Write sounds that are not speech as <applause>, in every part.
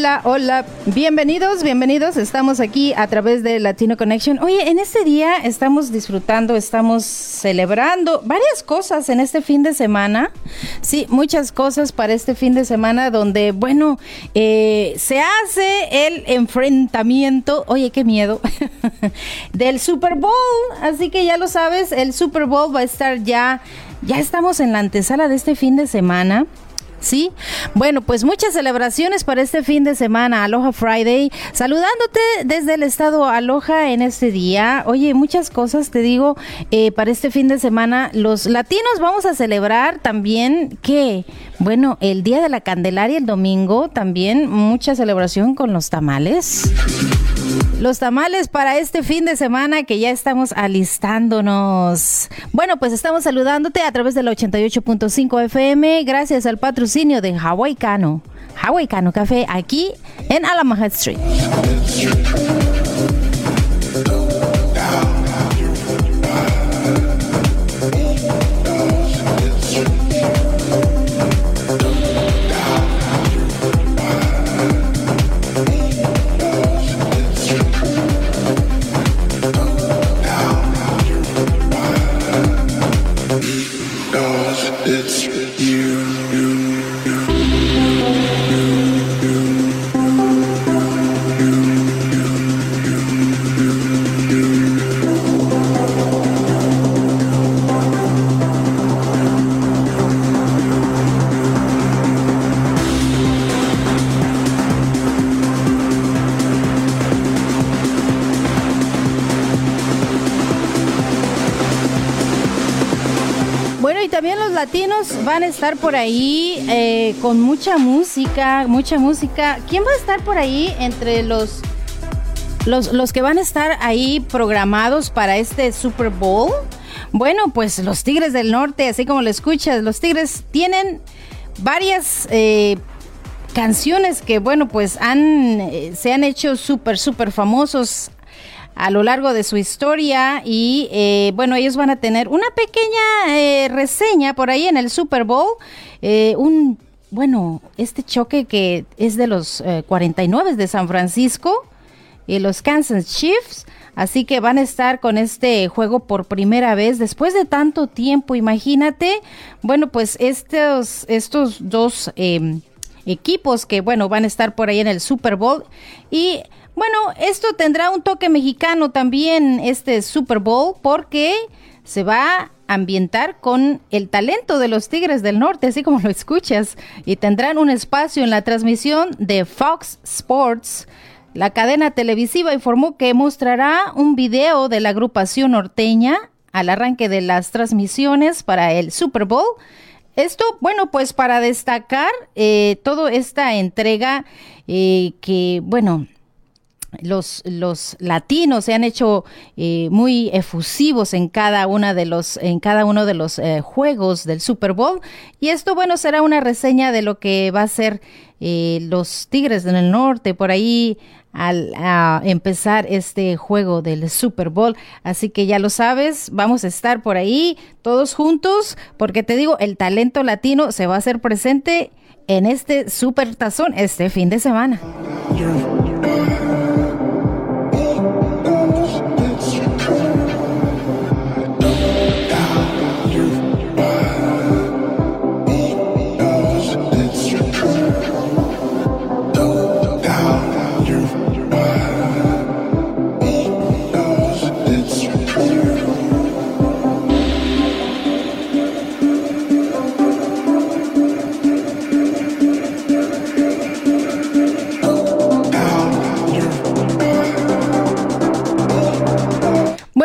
Hola, hola, bienvenidos, bienvenidos. Estamos aquí a través de Latino Connection. Oye, en este día estamos disfrutando, estamos celebrando varias cosas en este fin de semana. Sí, muchas cosas para este fin de semana donde, bueno, eh, se hace el enfrentamiento, oye, qué miedo, <laughs> del Super Bowl. Así que ya lo sabes, el Super Bowl va a estar ya, ya estamos en la antesala de este fin de semana. ¿Sí? Bueno, pues muchas celebraciones para este fin de semana, Aloha Friday, saludándote desde el estado Aloha en este día. Oye, muchas cosas te digo eh, para este fin de semana. Los latinos vamos a celebrar también que, bueno, el Día de la Candelaria el domingo, también mucha celebración con los tamales. Los tamales para este fin de semana que ya estamos alistándonos. Bueno, pues estamos saludándote a través del 88.5 FM gracias al patrocinio de Hawaii Cano. Hawaii Cano Café aquí en Alamaha Street. Van a estar por ahí eh, con mucha música, mucha música. ¿Quién va a estar por ahí entre los, los, los que van a estar ahí programados para este Super Bowl? Bueno, pues los Tigres del Norte, así como lo escuchas, los Tigres tienen varias eh, canciones que, bueno, pues han, eh, se han hecho súper, súper famosos a lo largo de su historia y eh, bueno, ellos van a tener una pequeña eh, reseña por ahí en el Super Bowl, eh, un, bueno, este choque que es de los 49 de San Francisco y los Kansas Chiefs. Así que van a estar con este juego por primera vez después de tanto tiempo. Imagínate, bueno, pues estos, estos dos em, equipos que, bueno, van a estar por ahí en el Super Bowl. Y bueno, esto tendrá un toque mexicano también, este Super Bowl, porque se va a ambientar con el talento de los Tigres del Norte, así como lo escuchas, y tendrán un espacio en la transmisión de Fox Sports. La cadena televisiva informó que mostrará un video de la agrupación norteña al arranque de las transmisiones para el Super Bowl. Esto, bueno, pues para destacar eh, toda esta entrega eh, que, bueno, los, los latinos se han hecho eh, muy efusivos en cada una de los en cada uno de los eh, juegos del Super Bowl y esto bueno será una reseña de lo que va a ser eh, los Tigres del Norte por ahí al empezar este juego del Super Bowl. Así que ya lo sabes, vamos a estar por ahí todos juntos, porque te digo, el talento latino se va a hacer presente en este Super Tazón este fin de semana.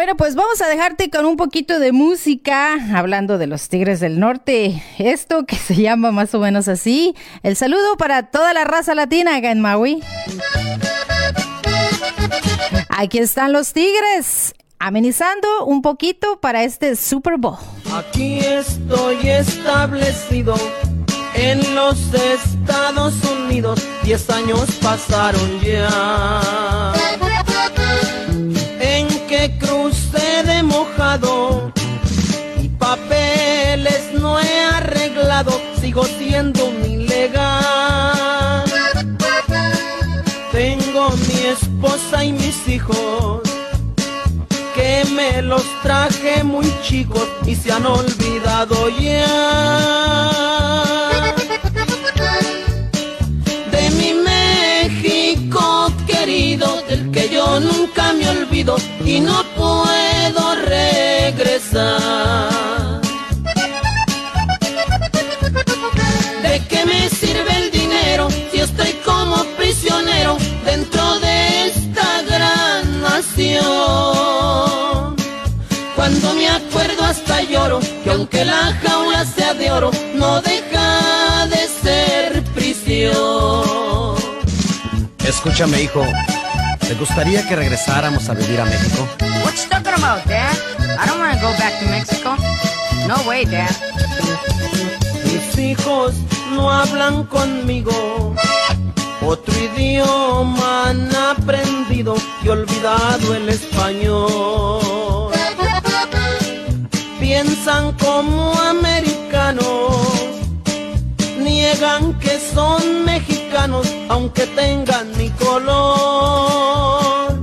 Bueno, pues vamos a dejarte con un poquito de música, hablando de los Tigres del Norte. Esto que se llama más o menos así. El saludo para toda la raza latina acá en Maui. Aquí están los Tigres, amenizando un poquito para este Super Bowl. Aquí estoy establecido en los Estados Unidos. Diez años pasaron ya los traje muy chicos y se han olvidado ya. De mi México querido, del que yo nunca me olvido y no puedo que aunque la jaula sea de oro, no deja de ser prisión. Escúchame, hijo. ¿Te gustaría que regresáramos a vivir a México? What you talking about, Dad? I don't want to go back to Mexico. No way, Dad. Mis hijos no hablan conmigo. Otro idioma han aprendido y olvidado el español. Piensan como americanos, niegan que son mexicanos aunque tengan mi color.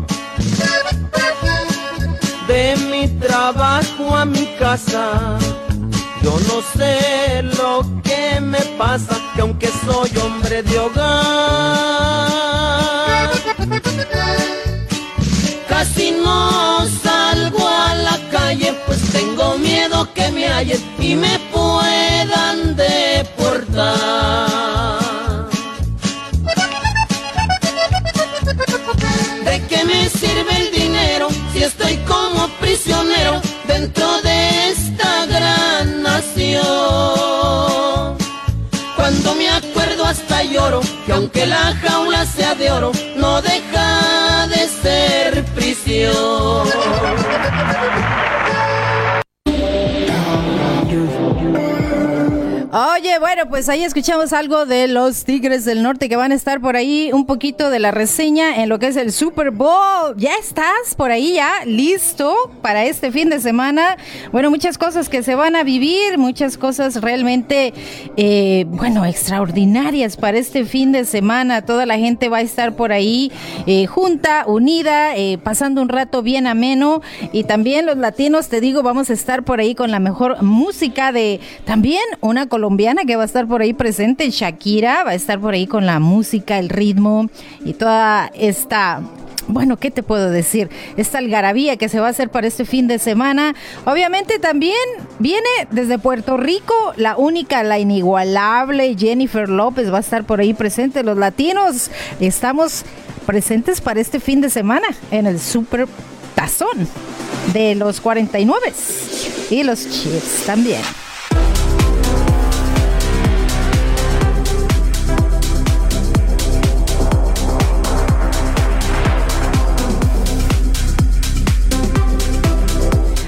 De mi trabajo a mi casa yo no sé lo que me pasa, que aunque soy hombre de hogar, casi no no deja pues ahí escuchamos algo de los Tigres del Norte que van a estar por ahí, un poquito de la reseña en lo que es el Super Bowl. ¿Ya estás por ahí ya listo para este fin de semana? Bueno, muchas cosas que se van a vivir, muchas cosas realmente, eh, bueno, extraordinarias para este fin de semana. Toda la gente va a estar por ahí eh, junta, unida, eh, pasando un rato bien ameno. Y también los latinos, te digo, vamos a estar por ahí con la mejor música de también una colombiana que va a estar por ahí presente, Shakira, va a estar por ahí con la música, el ritmo y toda esta bueno, ¿qué te puedo decir? Esta algarabía que se va a hacer para este fin de semana. Obviamente también viene desde Puerto Rico la única, la inigualable Jennifer López va a estar por ahí presente. Los latinos estamos presentes para este fin de semana en el Super Tazón de los 49 y los Chiefs también.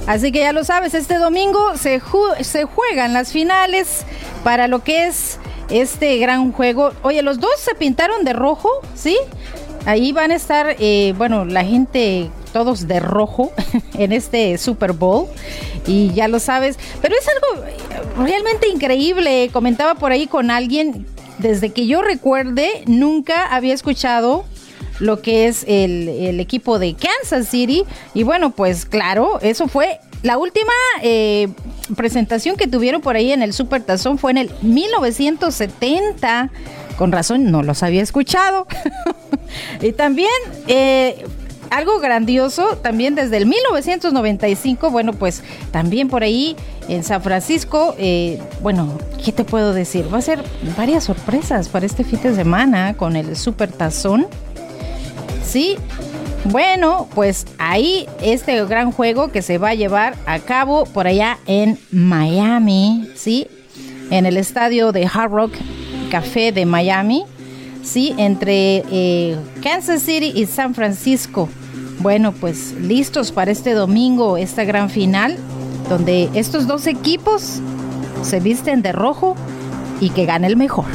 Así que ya lo sabes, este domingo se, se juegan las finales para lo que es este gran juego. Oye, los dos se pintaron de rojo, ¿sí? Ahí van a estar, eh, bueno, la gente todos de rojo <laughs> en este Super Bowl. Y ya lo sabes, pero es algo realmente increíble. Comentaba por ahí con alguien, desde que yo recuerde, nunca había escuchado lo que es el, equipo de Kansas City. Y bueno, pues claro, eso fue la última eh, presentación que tuvieron por ahí en el Super Tazón fue en el 1970. Con razón, no los había escuchado. <laughs> y también... Eh, algo grandioso también desde el 1995, bueno, pues también por ahí en San Francisco, eh, bueno, ¿qué te puedo decir? Va a ser varias sorpresas para este fin de semana con el Super Tazón. Sí, bueno, pues ahí este gran juego que se va a llevar a cabo por allá en Miami, ¿sí? En el estadio de Hard Rock Café de Miami, ¿sí? Entre eh, Kansas City y San Francisco. Bueno, pues listos para este domingo, esta gran final, donde estos dos equipos se visten de rojo y que gane el mejor.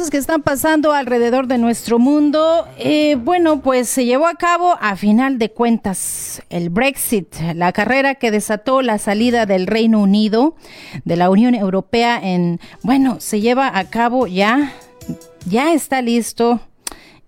Cosas que están pasando alrededor de nuestro mundo. Eh, bueno, pues se llevó a cabo a final de cuentas el Brexit, la carrera que desató la salida del Reino Unido de la Unión Europea en, bueno, se lleva a cabo ya, ya está listo.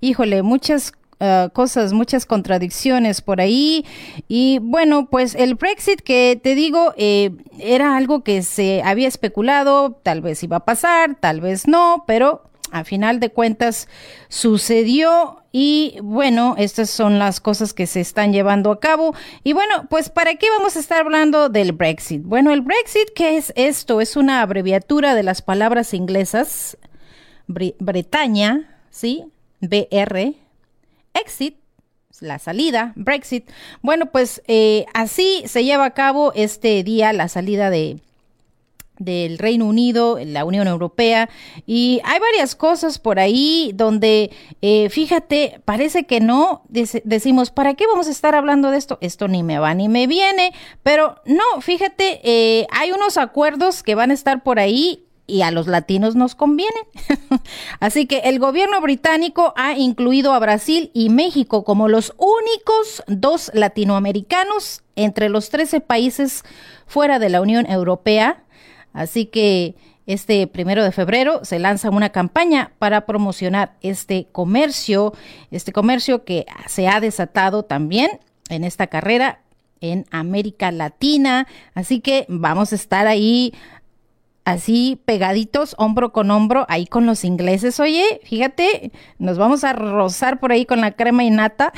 Híjole, muchas Uh, cosas, muchas contradicciones por ahí. Y bueno, pues el Brexit que te digo, eh, era algo que se había especulado, tal vez iba a pasar, tal vez no, pero a final de cuentas sucedió y bueno, estas son las cosas que se están llevando a cabo. Y bueno, pues ¿para qué vamos a estar hablando del Brexit? Bueno, el Brexit, ¿qué es esto? Es una abreviatura de las palabras inglesas Bretaña, ¿sí? BR, exit, la salida, Brexit. Bueno, pues eh, así se lleva a cabo este día la salida de del Reino Unido, la Unión Europea, y hay varias cosas por ahí donde, eh, fíjate, parece que no, decimos, ¿para qué vamos a estar hablando de esto? Esto ni me va ni me viene, pero no, fíjate, eh, hay unos acuerdos que van a estar por ahí y a los latinos nos conviene. <laughs> Así que el gobierno británico ha incluido a Brasil y México como los únicos dos latinoamericanos entre los 13 países fuera de la Unión Europea. Así que este primero de febrero se lanza una campaña para promocionar este comercio, este comercio que se ha desatado también en esta carrera en América Latina. Así que vamos a estar ahí así pegaditos, hombro con hombro, ahí con los ingleses. Oye, fíjate, nos vamos a rozar por ahí con la crema y nata.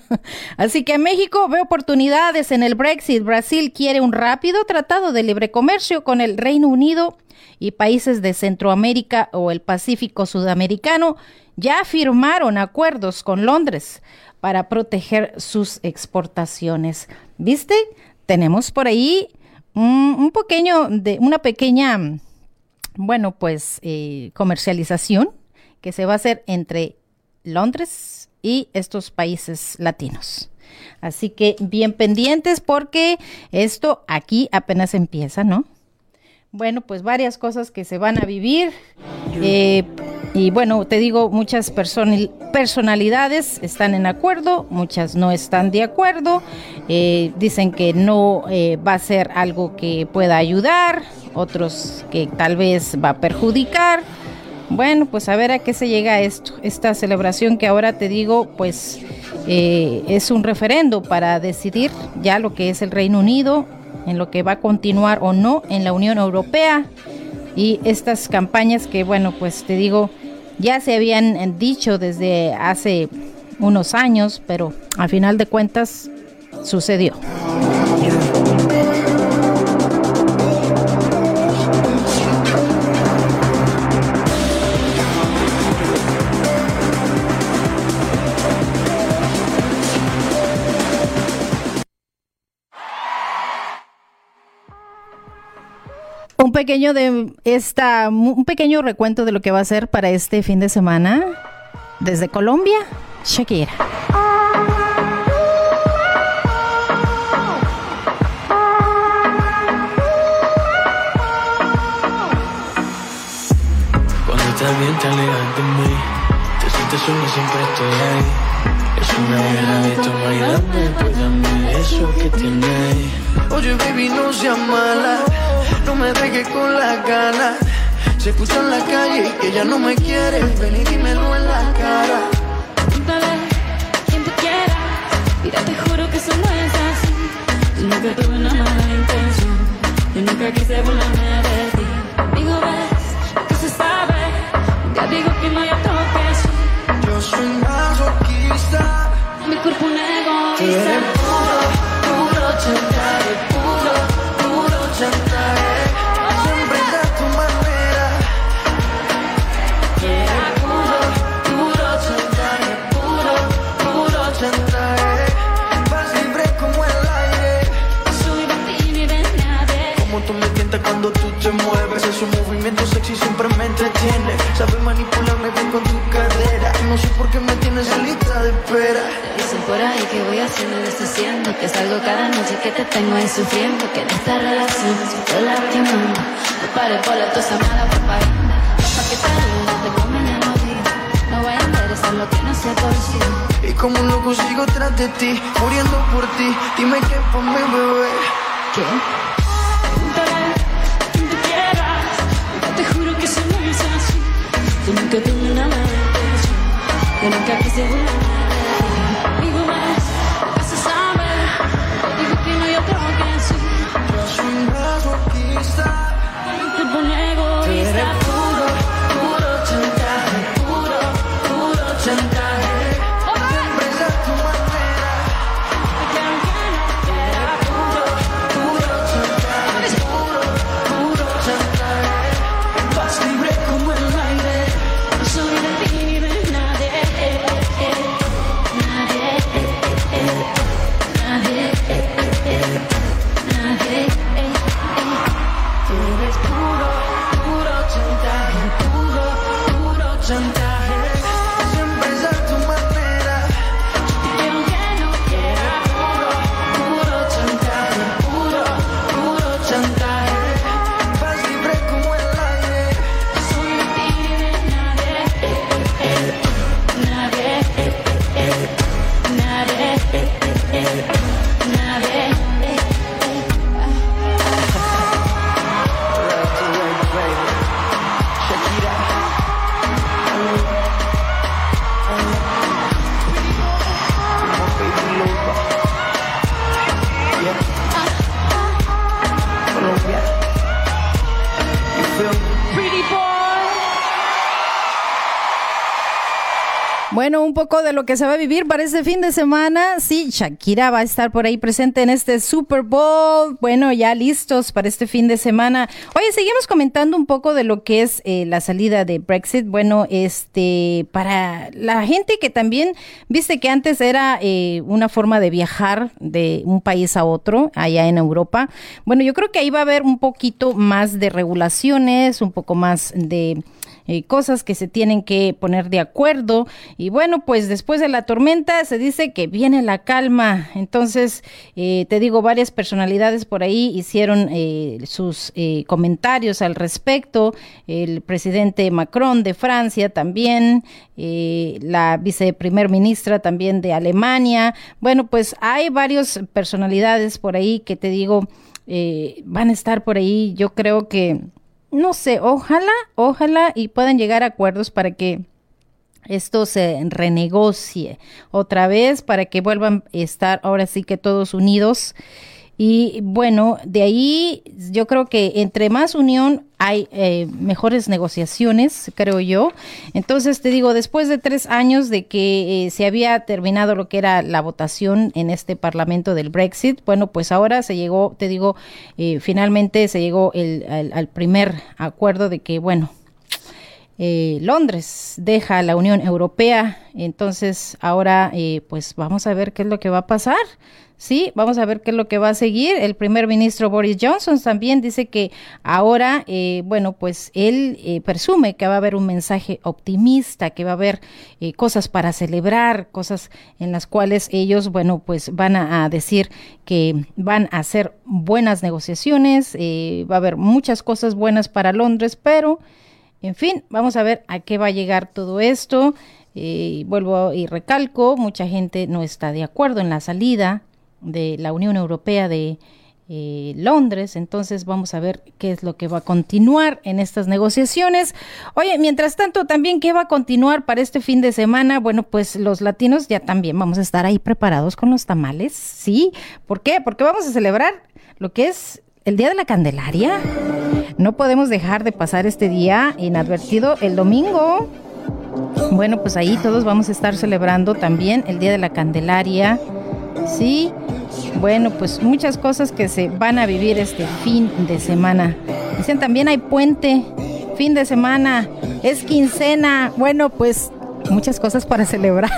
<laughs> así que México ve oportunidades en el Brexit. Brasil quiere un rápido tratado de libre comercio con el Reino Unido y países de Centroamérica o el Pacífico Sudamericano ya firmaron acuerdos con Londres para proteger sus exportaciones. ¿Viste? Tenemos por ahí un, pequeño, de, una pequeña, bueno, pues eh, comercialización que se va a hacer entre Londres y estos países latinos. Así que bien pendientes porque esto aquí apenas empieza, ¿no? Bueno, pues varias cosas que se van a vivir. Eh, y bueno, te digo, muchas personalidades están en acuerdo, muchas no están de acuerdo. Eh, dicen que no eh, va a ser algo que pueda ayudar, otros que tal vez va a perjudicar. Bueno, pues a ver a qué se llega esto. Esta celebración que ahora te digo, pues es un referendo para decidir ya lo que es el Reino Unido en lo que va a continuar o no en la Unión Europea y estas campañas que, bueno, pues te digo, ya se habían dicho desde hace unos años, pero al final de cuentas sucedió. Un pequeño de esta, un pequeño recuento de lo que va a ser para este fin de semana desde Colombia, Shakira. Cuando estás bien te alejas de mí, te sientes solo siempre estoy ahí. Es una guerra de toma y dame, pues dame eso que tienes. Oye baby no seas mala no me dejes con la gana. Se escucha en la calle y que ya no me quiere. Ven y dímelo en la cara. Dale, quien tú quieras. Mira, te juro que eso no es así. Yo nunca tuve una mala intención. Yo nunca quise burlarme pare por la tosa mala propaganda. que te ayude, te conviene morir. No voy a interesar lo que no sé por sí. Y como un loco sigo tras de ti, muriendo por ti. Dime qué por mi bebé. ¿Qué? Pregúntale quien tú quieras. Yo te juro que eso no es así. Yo nunca tuve nada de intención. Yo nunca quise de ti. Digo más, que. Te no, yo creo que sí. Yo soy masoquista. Te nego egoísta. Poco de lo que se va a vivir para este fin de semana. Sí, Shakira va a estar por ahí presente en este Super Bowl. Bueno, ya listos para este fin de semana. Oye, seguimos comentando un poco de lo que es eh, la salida de Brexit. Bueno, este, para la gente que también, viste que antes era eh, una forma de viajar de un país a otro, allá en Europa. Bueno, yo creo que ahí va a haber un poquito más de regulaciones, un poco más de eh, cosas que se tienen que poner de acuerdo. Y bueno, pues después de la tormenta se dice que viene la calma. Entonces, eh, te digo, varias personalidades por ahí hicieron eh, sus eh, comentarios al respecto. El presidente Macron de Francia también, eh, la viceprimer ministra también de Alemania. Bueno, pues hay varias personalidades por ahí que te digo, van a estar por ahí. Yo creo que no sé, ojalá, ojalá y puedan llegar a acuerdos para que esto se renegocie otra vez, para que vuelvan a estar ahora sí que todos unidos. Y bueno, de ahí yo creo que entre más unión hay eh, mejores negociaciones, creo yo. Entonces te digo, después de tres años de que eh, se había terminado lo que era la votación en este Parlamento del Brexit, bueno, pues ahora se llegó, te digo, eh, finalmente se llegó el, al, al primer acuerdo de que, bueno, eh, Londres deja la Unión Europea, entonces ahora eh, pues vamos a ver qué es lo que va a pasar, sí, vamos a ver qué es lo que va a seguir. El primer ministro Boris Johnson también dice que ahora, eh, bueno, pues él eh, presume que va a haber un mensaje optimista, que va a haber eh, cosas para celebrar, cosas en las cuales ellos, bueno, pues van a, a decir que van a hacer buenas negociaciones, eh, va a haber muchas cosas buenas para Londres, pero en fin, vamos a ver a qué va a llegar todo esto. Eh, vuelvo y recalco, mucha gente no está de acuerdo en la salida de la Unión Europea de eh, Londres, entonces vamos a ver qué es lo que va a continuar en estas negociaciones. Oye, mientras tanto, también qué va a continuar para este fin de semana. Bueno, pues los latinos ya también vamos a estar ahí preparados con los tamales, ¿sí? ¿Por qué? Porque vamos a celebrar lo que es el Día de la Candelaria. No podemos dejar de pasar este día inadvertido el domingo. Bueno, pues ahí todos vamos a estar celebrando también el Día de la Candelaria. Sí, bueno, pues muchas cosas que se van a vivir este fin de semana. Dicen también hay puente, fin de semana, es quincena. Bueno, pues muchas cosas para <laughs> celebrar.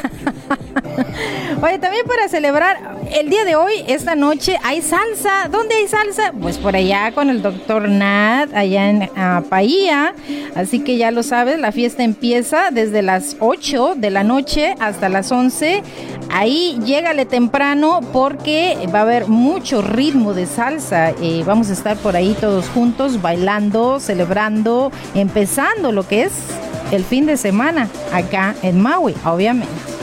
Oye, también para celebrar el día de hoy, esta noche, hay salsa. ¿Dónde hay salsa? Pues por allá con el doctor Nat, allá en uh, Bahía. Así que ya lo sabes, la fiesta empieza desde las 8 de la noche hasta las 11. Ahí llégale temprano porque va a haber mucho ritmo de salsa. Eh, vamos a estar por ahí todos juntos, bailando, celebrando, empezando lo que es el fin de semana acá en Maui, obviamente.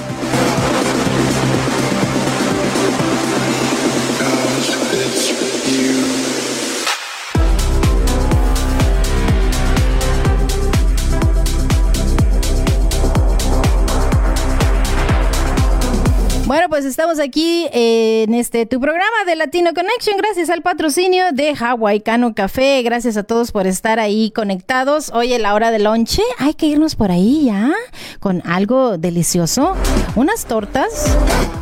Pues estamos aquí en este tu programa de Latino Connection, gracias al patrocinio de Hawaii Cano Café, gracias a todos por estar ahí conectados. Hoy en la hora de lonche, hay que irnos por ahí ya con algo delicioso, unas tortas,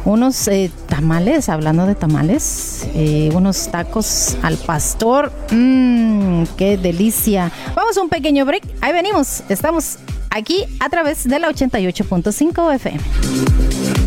unos eh, tamales, hablando de tamales, eh, unos tacos al pastor, mmm, qué delicia. Vamos a un pequeño break, ahí venimos, estamos aquí a través de la 88.5 FM.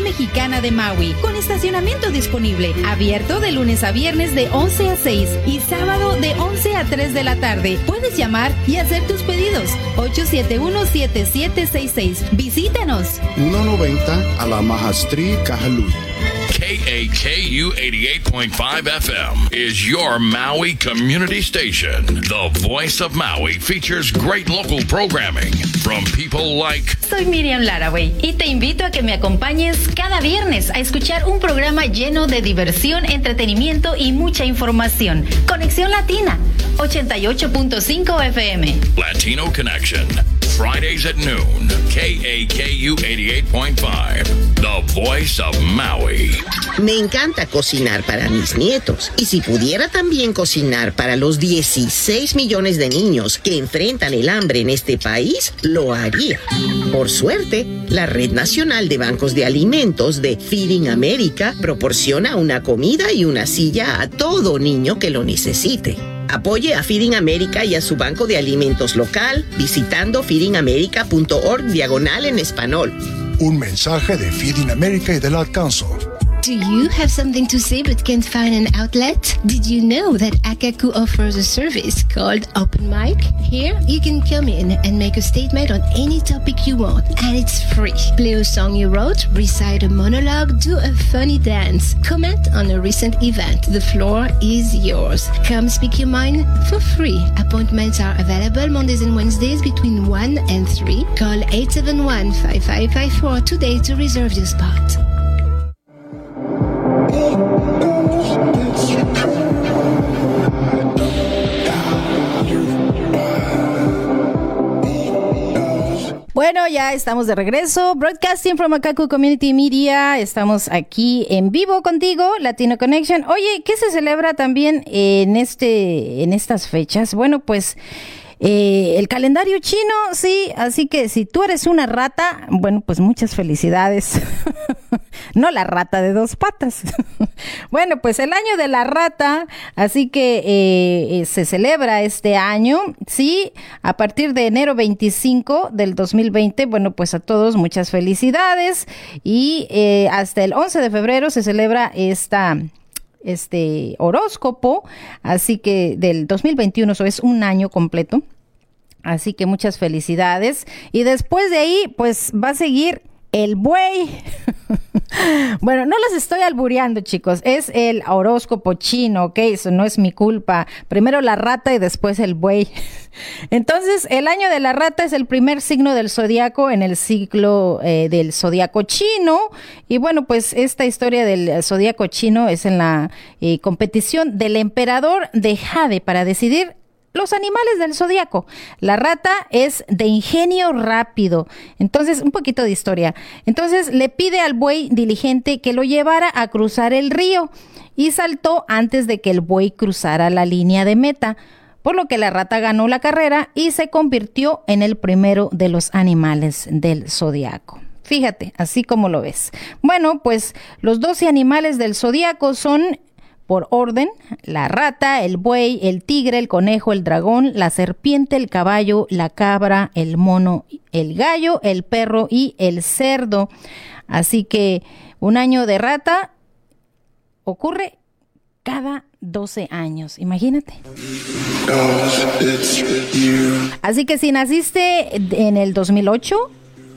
mexicana de Maui, con estacionamiento disponible, abierto de lunes a viernes de 11 a 6 y sábado de 11 a 3 de la tarde. Puedes llamar y hacer tus pedidos. 871-7766. Visítanos. 190 a la Maha Street, Kahalui. KAKU 88.5 FM is your Maui community station. The voice of Maui features great local programming from people like. Soy Miriam Laraway y te invito a que me acompañes cada viernes a escuchar un programa lleno de diversión, entretenimiento y mucha información. Conexión Latina 88.5 FM. Latino Connection. Fridays at noon. KAKU 88.5. The voice of Maui. Me encanta cocinar para mis nietos. Y si pudiera también cocinar para los 16 millones de niños que enfrentan el hambre en este país, lo haría. Por suerte, la Red Nacional de Bancos de Alimentos de Feeding America proporciona una comida y una silla a todo niño que lo necesite. Apoye a Feeding America y a su banco de alimentos local visitando feedingamerica.org diagonal en español. Un mensaje de Feeding America y del Alcanzo. Do you have something to say but can't find an outlet? Did you know that Akaku offers a service called Open Mic? Here, you can come in and make a statement on any topic you want, and it's free. Play a song you wrote, recite a monologue, do a funny dance, comment on a recent event. The floor is yours. Come speak your mind for free. Appointments are available Mondays and Wednesdays between 1 and 3. Call 871 5554 today to reserve your spot. Bueno, ya estamos de regreso. Broadcasting from Akaku Community Media. Estamos aquí en vivo contigo, Latino Connection. Oye, ¿qué se celebra también en este, en estas fechas? Bueno, pues eh, el calendario chino, sí, así que si tú eres una rata, bueno, pues muchas felicidades. <laughs> no la rata de dos patas. <laughs> bueno, pues el año de la rata, así que eh, eh, se celebra este año, sí, a partir de enero 25 del 2020, bueno, pues a todos muchas felicidades y hasta el 11 de febrero se celebra esta este horóscopo, así que del 2021, eso es un año completo. Así que muchas felicidades. Y después de ahí, pues va a seguir el buey. <laughs> bueno, no los estoy albureando, chicos. Es el horóscopo chino, ¿ok? Eso no es mi culpa. Primero la rata y después el buey. <laughs> Entonces, el año de la rata es el primer signo del zodiaco en el ciclo eh, del zodiaco chino. Y bueno, pues esta historia del zodiaco chino es en la eh, competición del emperador de Jade para decidir los animales del zodiaco. La rata es de ingenio rápido. Entonces, un poquito de historia. Entonces, le pide al buey diligente que lo llevara a cruzar el río y saltó antes de que el buey cruzara la línea de meta, por lo que la rata ganó la carrera y se convirtió en el primero de los animales del zodiaco. Fíjate, así como lo ves. Bueno, pues los 12 animales del zodiaco son por orden, la rata, el buey, el tigre, el conejo, el dragón, la serpiente, el caballo, la cabra, el mono, el gallo, el perro y el cerdo. Así que un año de rata ocurre cada 12 años, imagínate. Así que si naciste en el 2008,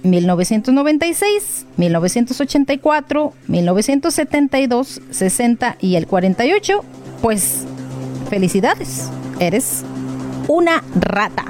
1996, 1984, 1972, 60 y el 48, pues felicidades, eres una rata.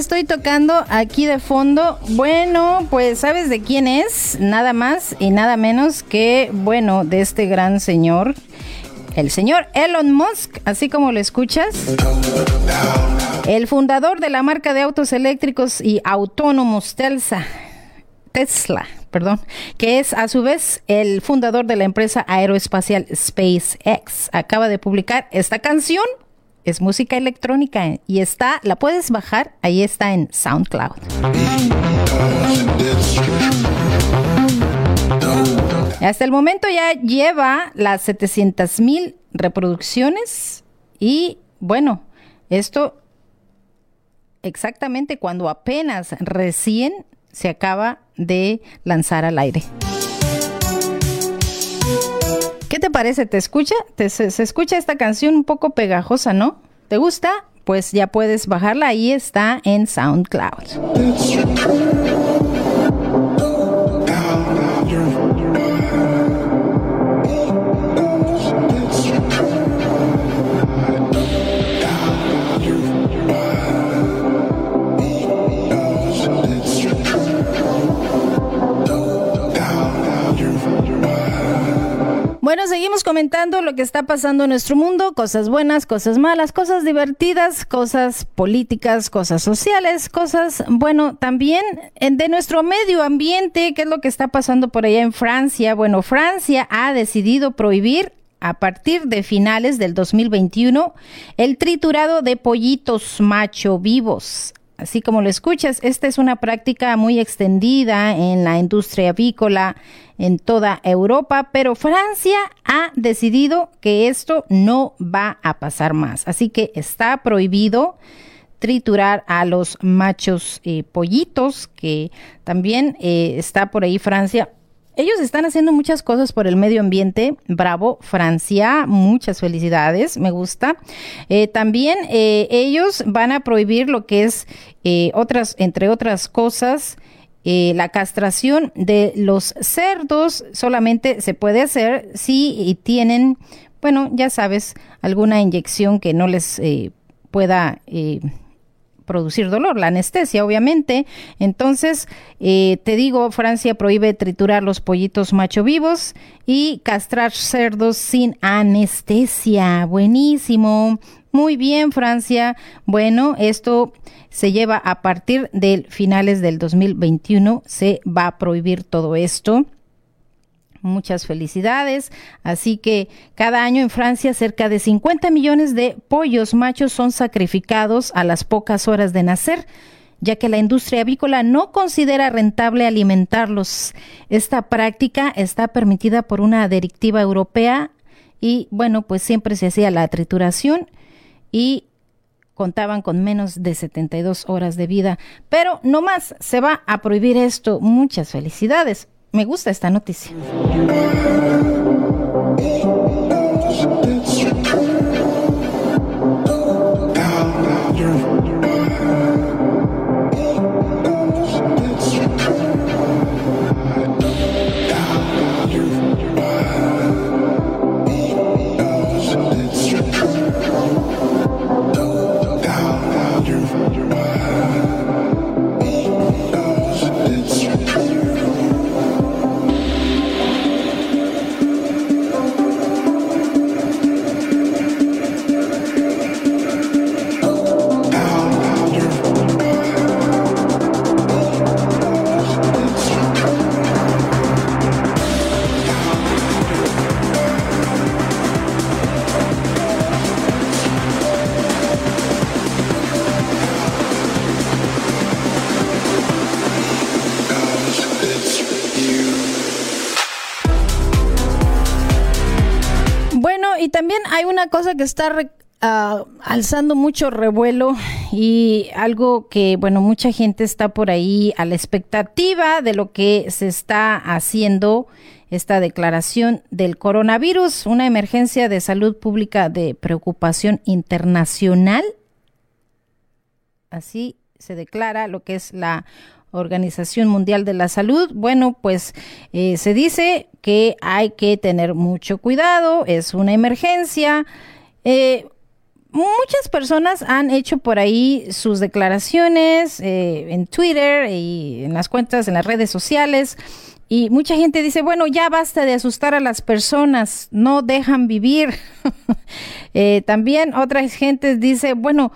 Estoy tocando aquí de fondo? Bueno, pues ¿sabes de quién es? Nada más y nada menos que, bueno, de este gran señor, el señor Elon Musk, así como lo escuchas. El fundador de la marca de autos eléctricos y autónomos Tesla. Tesla, perdón, que es a su vez el fundador de la empresa aeroespacial SpaceX. Acaba de publicar esta canción es música electrónica y está, la puedes bajar, ahí está en SoundCloud. Hasta el momento ya lleva las 700 mil reproducciones y bueno, esto exactamente cuando apenas recién se acaba de lanzar al aire. ¿Qué te parece? ¿Te escucha? se, se, escucha esta canción un poco pegajosa, ¿no? ¿Te gusta? Pues ya puedes bajarla, ahí está en SoundCloud. Bueno, seguimos comentando lo que está pasando en nuestro mundo, cosas buenas, cosas malas, cosas divertidas, cosas políticas, cosas sociales, cosas, bueno, también de nuestro medio ambiente, qué es lo que está pasando por allá en Francia. Bueno, Francia ha decidido prohibir a partir de finales del 2021 el triturado de pollitos macho vivos. Así como lo escuchas, esta es una práctica muy extendida en la industria avícola en toda Europa, pero Francia ha decidido que esto no va a pasar más. Así que está prohibido triturar a los machos eh, pollitos, que también eh, está por ahí Francia ellos están haciendo muchas cosas por el medio ambiente. Bravo, Francia, muchas felicidades, me gusta. Eh, también eh, ellos van a prohibir lo que es eh, otras, entre otras cosas, la castración de los cerdos solamente se puede hacer si tienen, bueno, ya sabes, alguna inyección que no les pueda producir dolor, la anestesia obviamente. Entonces, eh, te digo, Francia prohíbe triturar los pollitos macho vivos y castrar cerdos sin anestesia. Buenísimo. Muy bien, Francia. Bueno, esto se lleva a partir de finales del 2021. Se va a prohibir todo esto. Muchas felicidades. Así que cada año en Francia cerca de 50 millones de pollos machos son sacrificados a las pocas horas de nacer, ya que la industria avícola no considera rentable alimentarlos. Esta práctica está permitida por una directiva europea y bueno, pues siempre se hacía la trituración y contaban con menos de 72 horas de vida. Pero no más, se va a prohibir esto. Muchas felicidades. Me gusta esta noticia. Hay una cosa que está ah, alzando mucho revuelo y algo que, bueno, mucha gente está por ahí a la expectativa de lo que se está haciendo esta declaración del coronavirus, una emergencia de salud pública de preocupación internacional. Así se declara lo que es la Organización Mundial de la Salud. Bueno, pues eh, se dice que hay que tener mucho cuidado, es una emergencia. Eh, muchas personas han hecho por ahí sus declaraciones eh, en Twitter y en las cuentas, en las redes sociales. Y mucha gente dice, bueno, ya basta de asustar a las personas, no dejan vivir. <laughs> También otra gente dice, bueno,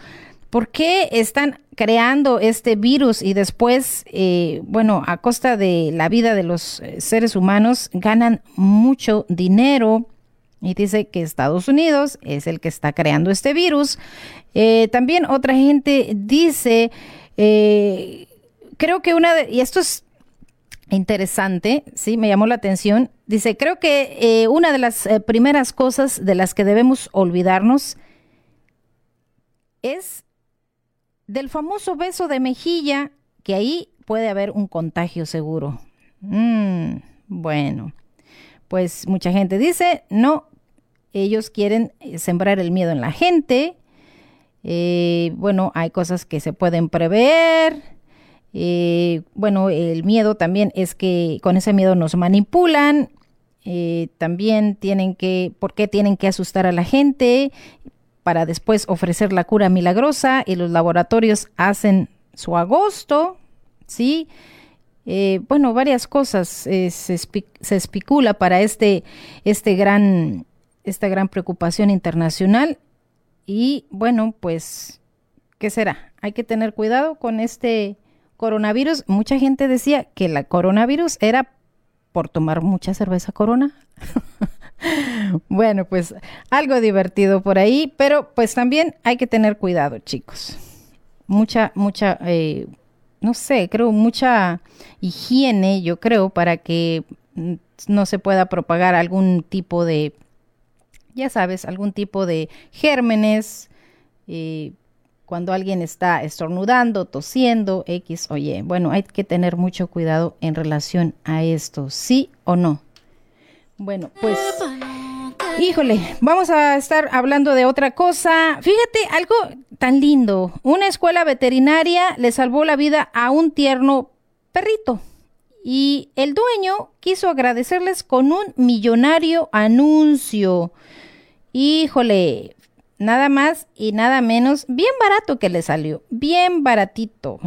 ¿por qué están creando este virus y después, eh, bueno, a costa de la vida de los eh, seres humanos, ganan mucho dinero? Y dice que Estados Unidos es el que está creando este virus. Eh, también otra gente dice, creo que una de, y esto es interesante, sí, me llamó la atención. Dice, creo que una de las primeras cosas de las que debemos olvidarnos es del famoso beso de mejilla, que ahí puede haber un contagio seguro. Mm, bueno, pues mucha gente dice, no, ellos quieren eh, sembrar el miedo en la gente. Eh, bueno, hay cosas que se pueden prever. Eh, bueno, el miedo también es que con ese miedo nos manipulan. También tienen que, ¿por qué tienen que asustar a la gente? Para después ofrecer la cura milagrosa y los laboratorios hacen su agosto, ¿sí? Eh, bueno, varias cosas eh, se, se especula para este, este gran, esta gran preocupación internacional. Y bueno, pues, ¿qué será? Hay que tener cuidado con este coronavirus. Mucha gente decía que la coronavirus era por tomar mucha cerveza corona. <laughs> bueno, pues algo divertido por ahí, pero pues también hay que tener cuidado, chicos. Mucha, mucha, eh, no sé, creo mucha higiene, yo creo, para que mm, no se pueda propagar algún tipo de, ya sabes, algún tipo de gérmenes. eh, cuando alguien está estornudando, tosiendo, X o Y. Bueno, hay que tener mucho cuidado en relación a esto, ¿sí o no? Bueno, pues, híjole, vamos a estar hablando de otra cosa. Fíjate, algo tan lindo. Una escuela veterinaria le salvó la vida a un tierno perrito. Y el dueño quiso agradecerles con un millonario anuncio. Híjole, nada más y nada menos, bien barato que le salió, bien baratito,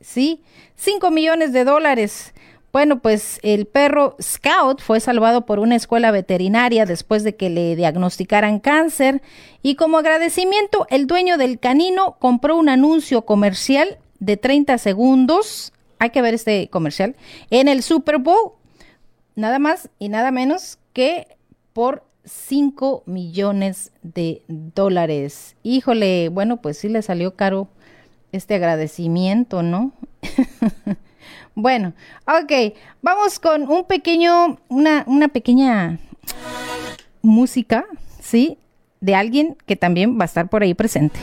¿sí? 5 millones de dólares. Bueno, pues el perro Scout fue salvado por una escuela veterinaria después de que le diagnosticaran cáncer y como agradecimiento el dueño del canino compró un anuncio comercial de 30 segundos, hay que ver este comercial, en el Super Bowl, nada más y nada menos que por 5 millones de dólares. Híjole, bueno, pues sí le salió caro este agradecimiento, ¿no? <laughs> bueno, ok, vamos con un pequeño, una, una pequeña música, ¿sí? De alguien que también va a estar por ahí presente.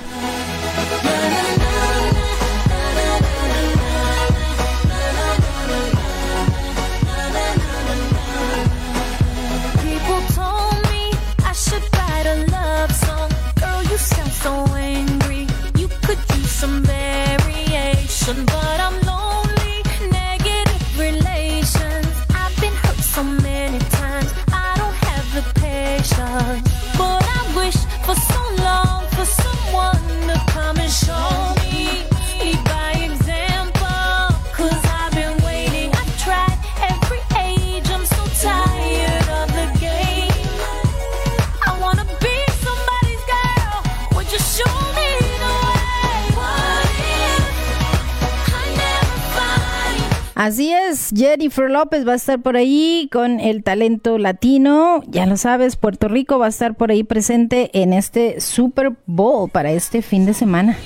Patience. But I wish for so long for someone to come and show me. Así es, Jennifer López va a estar por ahí con el talento latino. Ya lo sabes, Puerto Rico va a estar por ahí presente en este Super Bowl para este fin de semana.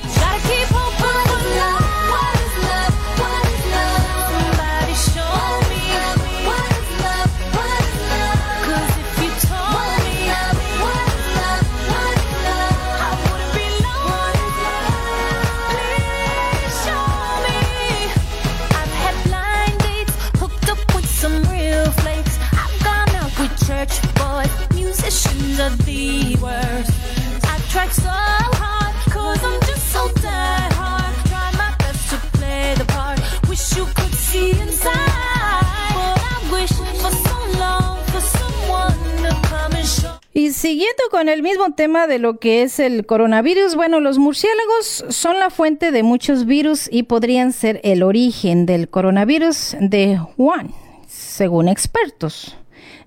Siguiendo con el mismo tema de lo que es el coronavirus, bueno, los murciélagos son la fuente de muchos virus y podrían ser el origen del coronavirus de Wuhan, según expertos.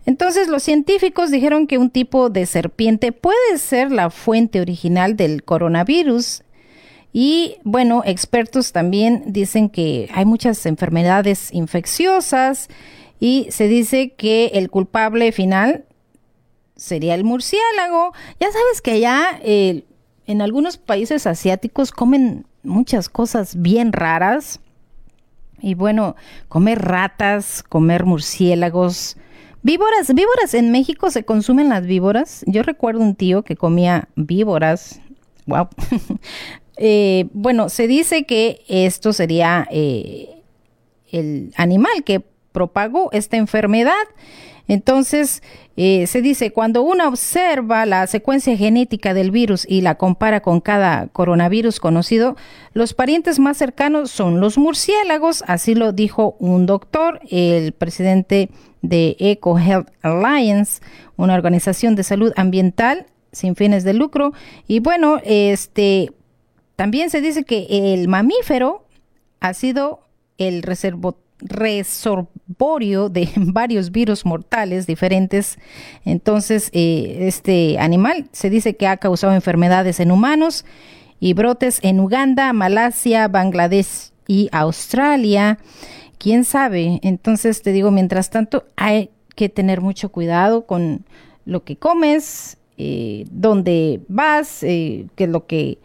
Entonces los científicos dijeron que un tipo de serpiente puede ser la fuente original del coronavirus y bueno, expertos también dicen que hay muchas enfermedades infecciosas y se dice que el culpable final sería el murciélago. Ya sabes que allá eh, en algunos países asiáticos comen muchas cosas bien raras. Y bueno, comer ratas, comer murciélagos, víboras. Víboras, en México se consumen las víboras. Yo recuerdo un tío que comía víboras. Wow. <laughs> Eh, bueno, se dice que esto sería eh, el animal que propagó esta enfermedad. Entonces, eh, se dice, cuando uno observa la secuencia genética del virus y la compara con cada coronavirus conocido, los parientes más cercanos son los murciélagos, así lo dijo un doctor, el presidente de Eco Health Alliance, una organización de salud ambiental sin fines de lucro. Y bueno, este también se dice que el mamífero ha sido el reservo- reservorio de <laughs> varios virus mortales diferentes. Entonces, eh, este animal se dice que ha causado enfermedades en humanos y brotes en Uganda, Malasia, Bangladesh y Australia. ¿Quién sabe? Entonces, te digo, mientras tanto, hay que tener mucho cuidado con lo que comes, eh, dónde vas, eh, qué es lo que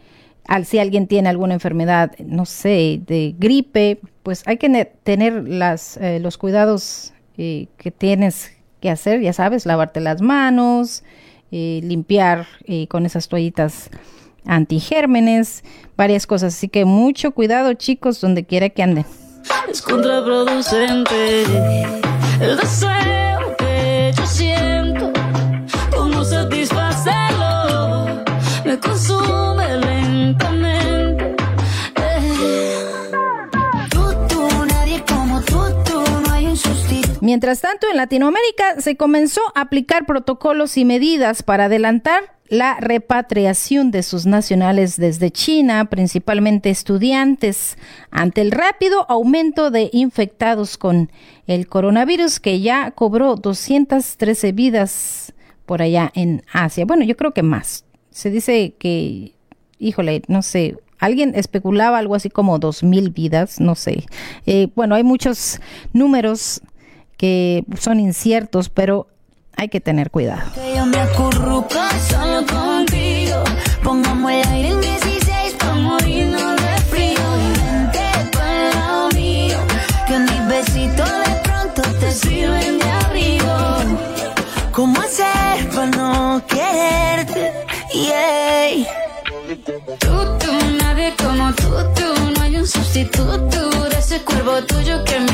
al si alguien tiene alguna enfermedad, no sé, de gripe, pues hay que ne- tener las, eh, los cuidados eh, que tienes que hacer, ya sabes, lavarte las manos, eh, limpiar eh, con esas toallitas antigérmenes, varias cosas. Así que mucho cuidado, chicos, donde quiera que anden. Es contraproducente el deseo que yo siento. ¿Cómo satisfacerlo? Me consume Mientras tanto, en Latinoamérica se comenzó a aplicar protocolos y medidas para adelantar la repatriación de sus nacionales desde China, principalmente estudiantes, ante el rápido aumento de infectados con el coronavirus que ya cobró 213 vidas por allá en Asia. Bueno, yo creo que más. Se dice que, híjole, no sé, alguien especulaba algo así como 2.000 vidas, no sé. Eh, bueno, hay muchos números que son inciertos, pero hay que tener cuidado. Que yo me acurruco solo contigo. Pongamos el aire en 16 pa' morirnos de frío. Y vente pa'l lado mío. Que mis besitos de pronto te sirven de abrigo. ¿Cómo hacer para no quererte? Nadie como. No hay un sustituto de ese tuyo que me.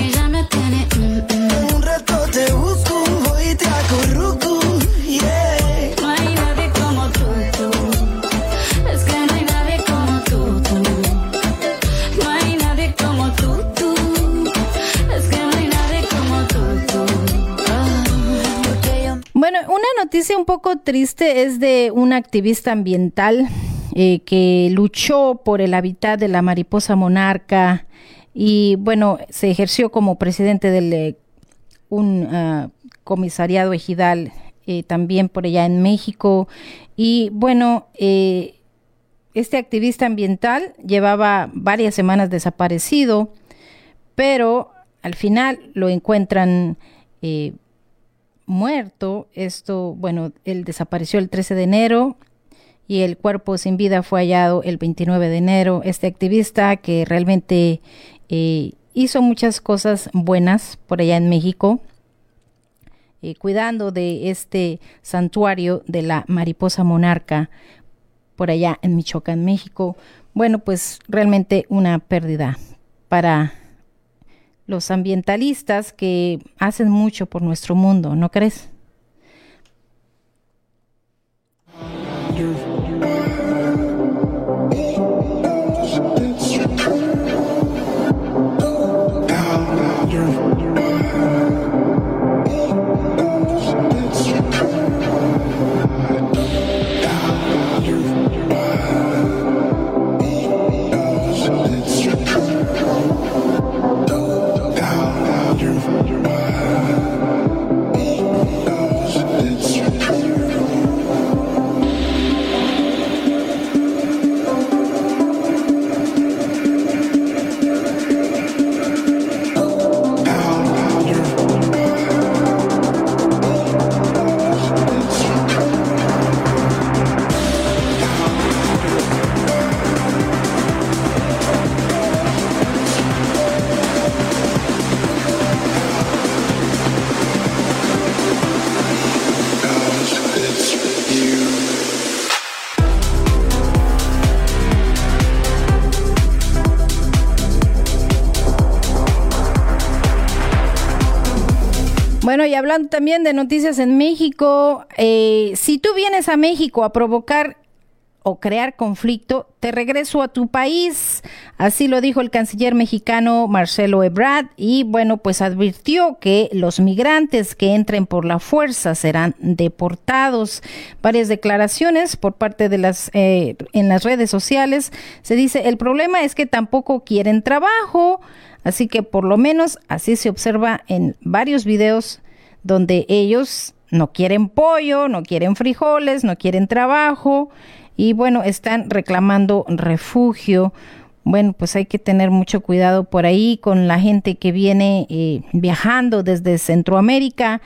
Noticia un poco triste es de una activista ambiental eh, que luchó por el hábitat de la mariposa monarca y bueno, se ejerció como presidente del eh, un ah, comisariado ejidal eh, también por allá en México. Y bueno, eh, este activista ambiental llevaba varias semanas desaparecido, pero al final lo encuentran muerto. Esto, bueno, él desapareció el 13 de enero y el cuerpo sin vida fue hallado el 29 de enero. Este activista que realmente eh, hizo muchas cosas buenas por allá en México, eh, cuidando de este santuario de la mariposa monarca por allá en Michoacán, México. Bueno, pues realmente una pérdida para los ambientalistas que hacen mucho por nuestro mundo, ¿no crees? Hablando también de noticias en México, eh, si tú vienes a México a provocar o crear conflicto, te regreso a tu país. Así lo dijo el canciller mexicano Marcelo Ebrard y bueno, pues advirtió que los migrantes que entren por la fuerza serán deportados. Varias declaraciones por parte de las eh, en las redes sociales se dice el problema es que tampoco quieren trabajo, así que por lo menos así se observa en varios videos donde ellos no quieren pollo, no quieren frijoles, no quieren trabajo y bueno, están reclamando refugio. Bueno, pues hay que tener mucho cuidado por ahí con la gente que viene eh, viajando desde Centroamérica.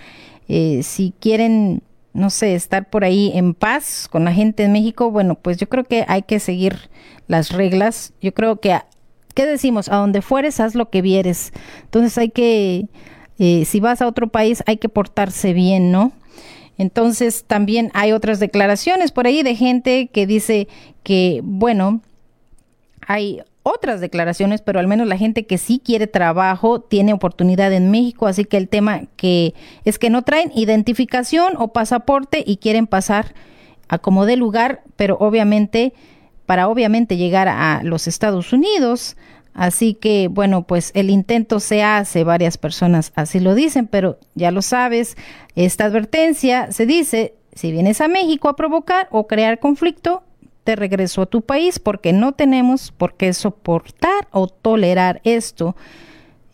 Eh, si quieren, no sé, estar por ahí en paz con la gente en México, bueno, pues yo creo que hay que seguir las reglas. Yo creo que, ¿qué decimos? A donde fueres, haz lo que vieres. Entonces hay que, eh, si vas a otro país, hay que portarse bien, ¿no? Entonces también hay otras declaraciones por ahí de gente que dice que, bueno, hay otras declaraciones, pero al menos la gente que sí quiere trabajo tiene oportunidad en México, así que el tema que es que no traen identificación o pasaporte y quieren pasar a como de lugar, pero obviamente para obviamente llegar a los Estados Unidos, Así que, bueno, pues el intento se hace, varias personas así lo dicen, pero ya lo sabes, esta advertencia se dice, si vienes a México a provocar o crear conflicto, te regreso a tu país porque no tenemos por qué soportar o tolerar esto.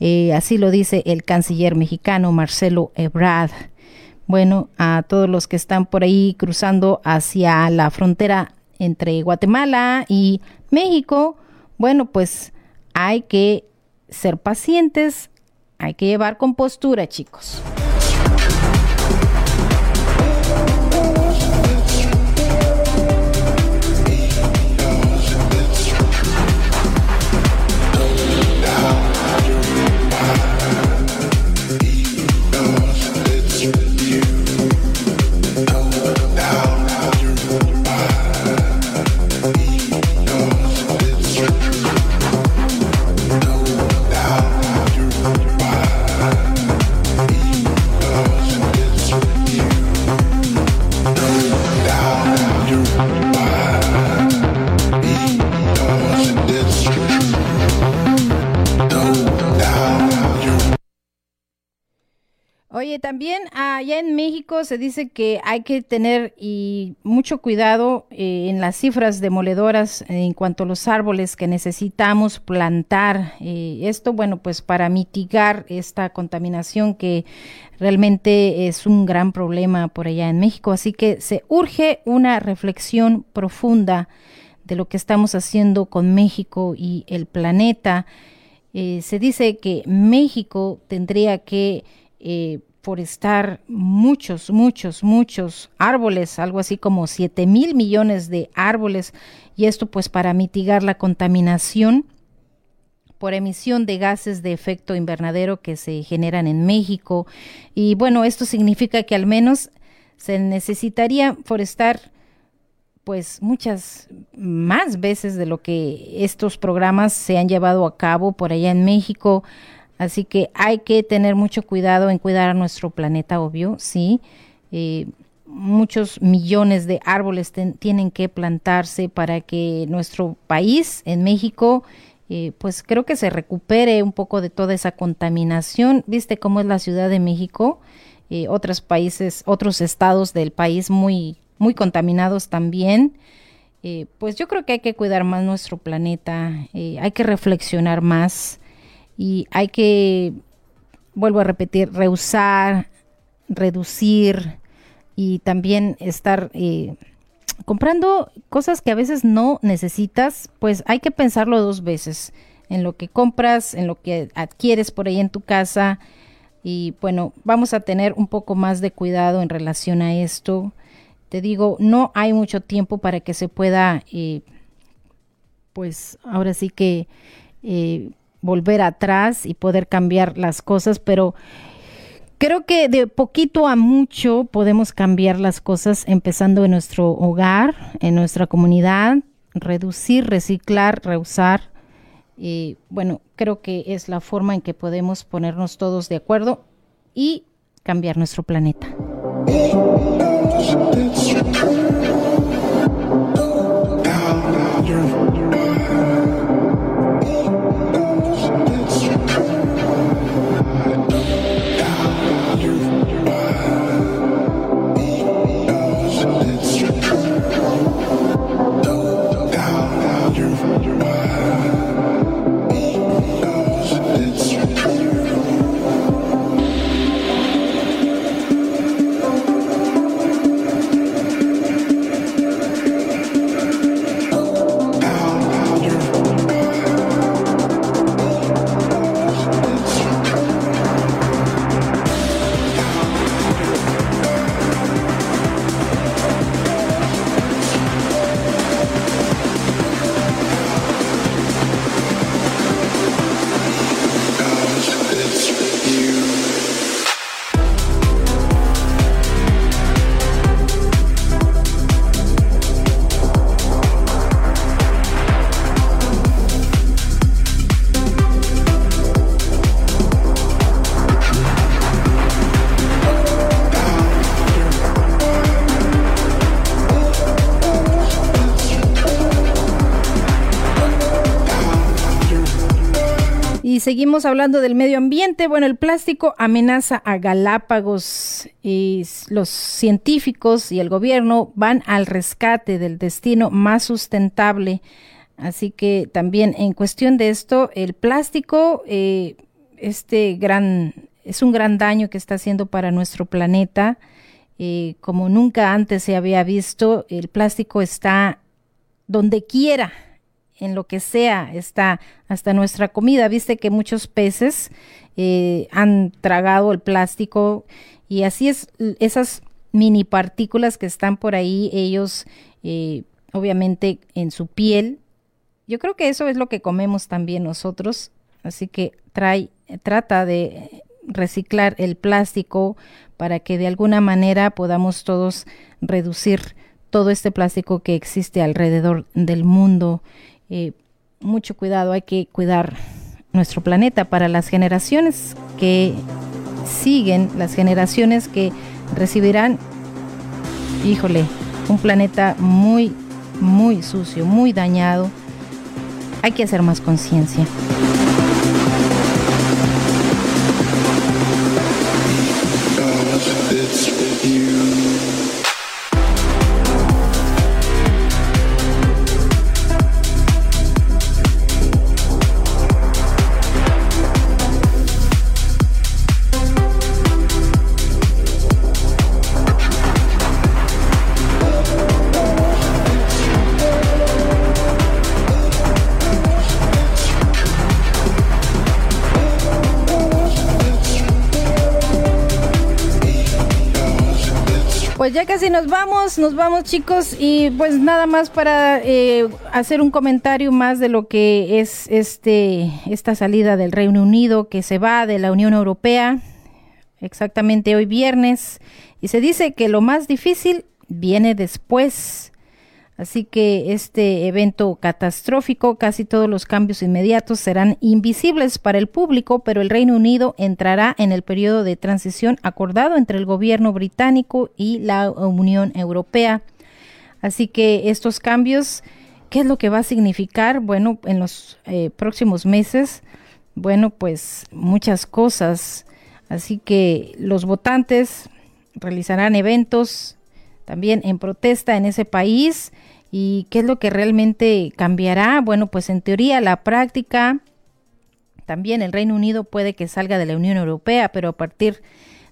Eh, así lo dice el canciller mexicano Marcelo Ebrard. Bueno, a todos los que están por ahí cruzando hacia la frontera entre Guatemala y México, bueno, pues hay que ser pacientes, hay que llevar compostura, chicos. Se dice que hay que tener mucho cuidado eh, en las cifras demoledoras en cuanto a los árboles que necesitamos plantar. Eh, esto, bueno, pues para mitigar esta contaminación que realmente es un gran problema por allá en México. Así que se urge una reflexión profunda de lo que estamos haciendo con México y el planeta. Eh, se dice que México tendría que eh, forestar muchos, muchos, muchos árboles, algo así como 7 mil millones de árboles, y esto pues para mitigar la contaminación por emisión de gases de efecto invernadero que se generan en México. Y bueno, esto significa que al menos se necesitaría forestar pues muchas más veces de lo que estos programas se han llevado a cabo por allá en México. Así que hay que tener mucho cuidado en cuidar a nuestro planeta, obvio, sí. Eh, muchos millones de árboles tienen que plantarse para que nuestro país, en México, eh, pues creo que se recupere un poco de toda esa contaminación. Viste cómo es la Ciudad de México, eh, otros países, otros estados del país muy, muy contaminados también. pues yo creo que hay que cuidar más nuestro planeta, hay que reflexionar más y hay que, vuelvo a repetir, rehusar, reducir y también estar eh, comprando cosas que a veces no necesitas, pues hay que pensarlo dos veces en lo que compras, en lo que adquieres por ahí en tu casa y bueno, vamos a tener un poco más de cuidado en relación a esto. Te digo, no hay mucho tiempo para que se pueda, eh, pues ahora sí que eh, volver atrás y poder cambiar las cosas, pero creo que de poquito a mucho podemos cambiar las cosas empezando en nuestro hogar, en nuestra comunidad, reducir, reciclar, reusar. Y bueno, creo que es la forma en que podemos ponernos todos de acuerdo y cambiar nuestro planeta. Seguimos hablando del medio ambiente. Bueno, el plástico amenaza a Galápagos y los científicos y el gobierno van al rescate del destino más sustentable. Así que también en cuestión de esto, el plástico, eh, este gran, es un gran daño que está haciendo para nuestro planeta. Eh, como nunca antes se había visto, el plástico está donde quiera en lo que sea, está hasta nuestra comida. Viste que muchos peces eh, han tragado el plástico y así es, esas mini partículas que están por ahí, ellos eh, obviamente en su piel. Yo creo que eso es lo que comemos también nosotros, así que trae, trata de reciclar el plástico para que de alguna manera podamos todos reducir todo este plástico que existe alrededor del mundo eh, mucho cuidado, hay que cuidar nuestro planeta para las generaciones que siguen, las generaciones que recibirán, híjole, un planeta muy, muy sucio, muy dañado. Hay que hacer más conciencia. Nos vamos chicos y pues nada más para eh, hacer un comentario más de lo que es este esta salida del Reino Unido que se va de la Unión Europea exactamente hoy viernes y se dice que lo más difícil viene después. Así que este evento catastrófico, casi todos los cambios inmediatos serán invisibles para el público, pero el Reino Unido entrará en el periodo de transición acordado entre el gobierno británico y la Unión Europea. Así que estos cambios, ¿qué es lo que va a significar? Bueno, en los eh, próximos meses, bueno, pues muchas cosas. Así que los votantes realizarán eventos también en protesta en ese país. ¿Y qué es lo que realmente cambiará? Bueno, pues en teoría la práctica, también el Reino Unido puede que salga de la Unión Europea, pero a partir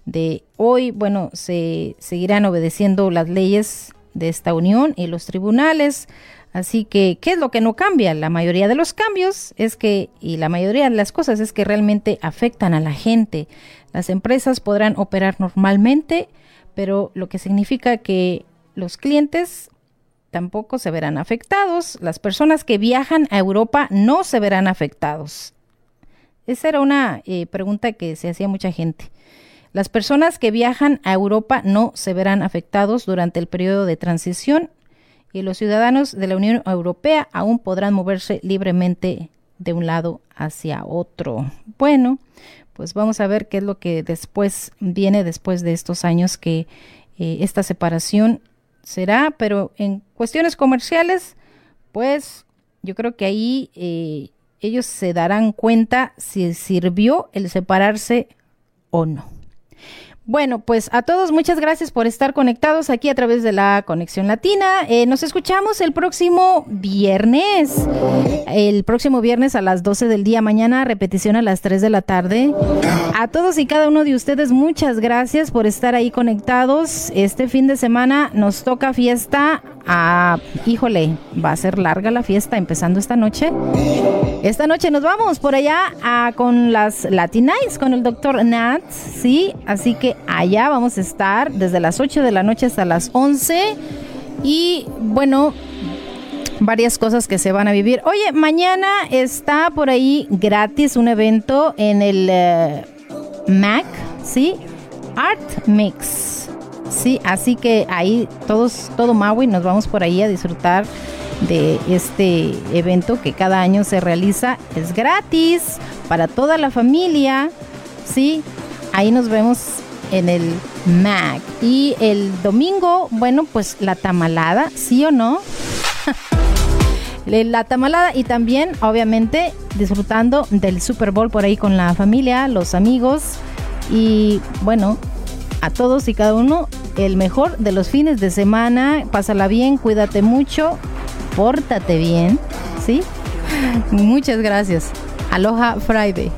de hoy, bueno, se seguirán obedeciendo las leyes de esta unión y los tribunales. Así que, ¿qué es lo que no cambia? La mayoría de los cambios es que, y la mayoría de las cosas es que realmente afectan a la gente. Las empresas podrán operar normalmente, pero lo que significa que los clientes tampoco se verán afectados. Las personas que viajan a Europa no se verán afectados. Esa era una eh, pregunta que se hacía mucha gente. Las personas que viajan a Europa no se verán afectados durante el periodo de transición y los ciudadanos de la Unión Europea aún podrán moverse libremente de un lado hacia otro. Bueno, pues vamos a ver qué es lo que después viene después de estos años que eh, esta separación será, pero en cuestiones comerciales, pues yo creo que ahí eh, ellos se darán cuenta si sirvió el separarse o no. Bueno, pues a todos muchas gracias por estar conectados aquí a través de la Conexión Latina. Eh, nos escuchamos el próximo viernes. El próximo viernes a las 12 del día, mañana repetición a las 3 de la tarde. A todos y cada uno de ustedes muchas gracias por estar ahí conectados. Este fin de semana nos toca fiesta. Ah, híjole, va a ser larga la fiesta empezando esta noche. Esta noche nos vamos por allá a, con las Latinais, con el doctor Nats, ¿sí? Así que allá vamos a estar desde las 8 de la noche hasta las 11. Y bueno, varias cosas que se van a vivir. Oye, mañana está por ahí gratis un evento en el eh, MAC, ¿sí? Art Mix. Sí, así que ahí todos, todo Maui, nos vamos por ahí a disfrutar de este evento que cada año se realiza. Es gratis para toda la familia. Sí, ahí nos vemos en el MAC. Y el domingo, bueno, pues la tamalada, ¿sí o no? <laughs> la tamalada y también, obviamente, disfrutando del Super Bowl por ahí con la familia, los amigos. Y bueno, a todos y cada uno el mejor de los fines de semana. Pásala bien, cuídate mucho, pórtate bien, ¿sí? <laughs> Muchas gracias. Aloha Friday.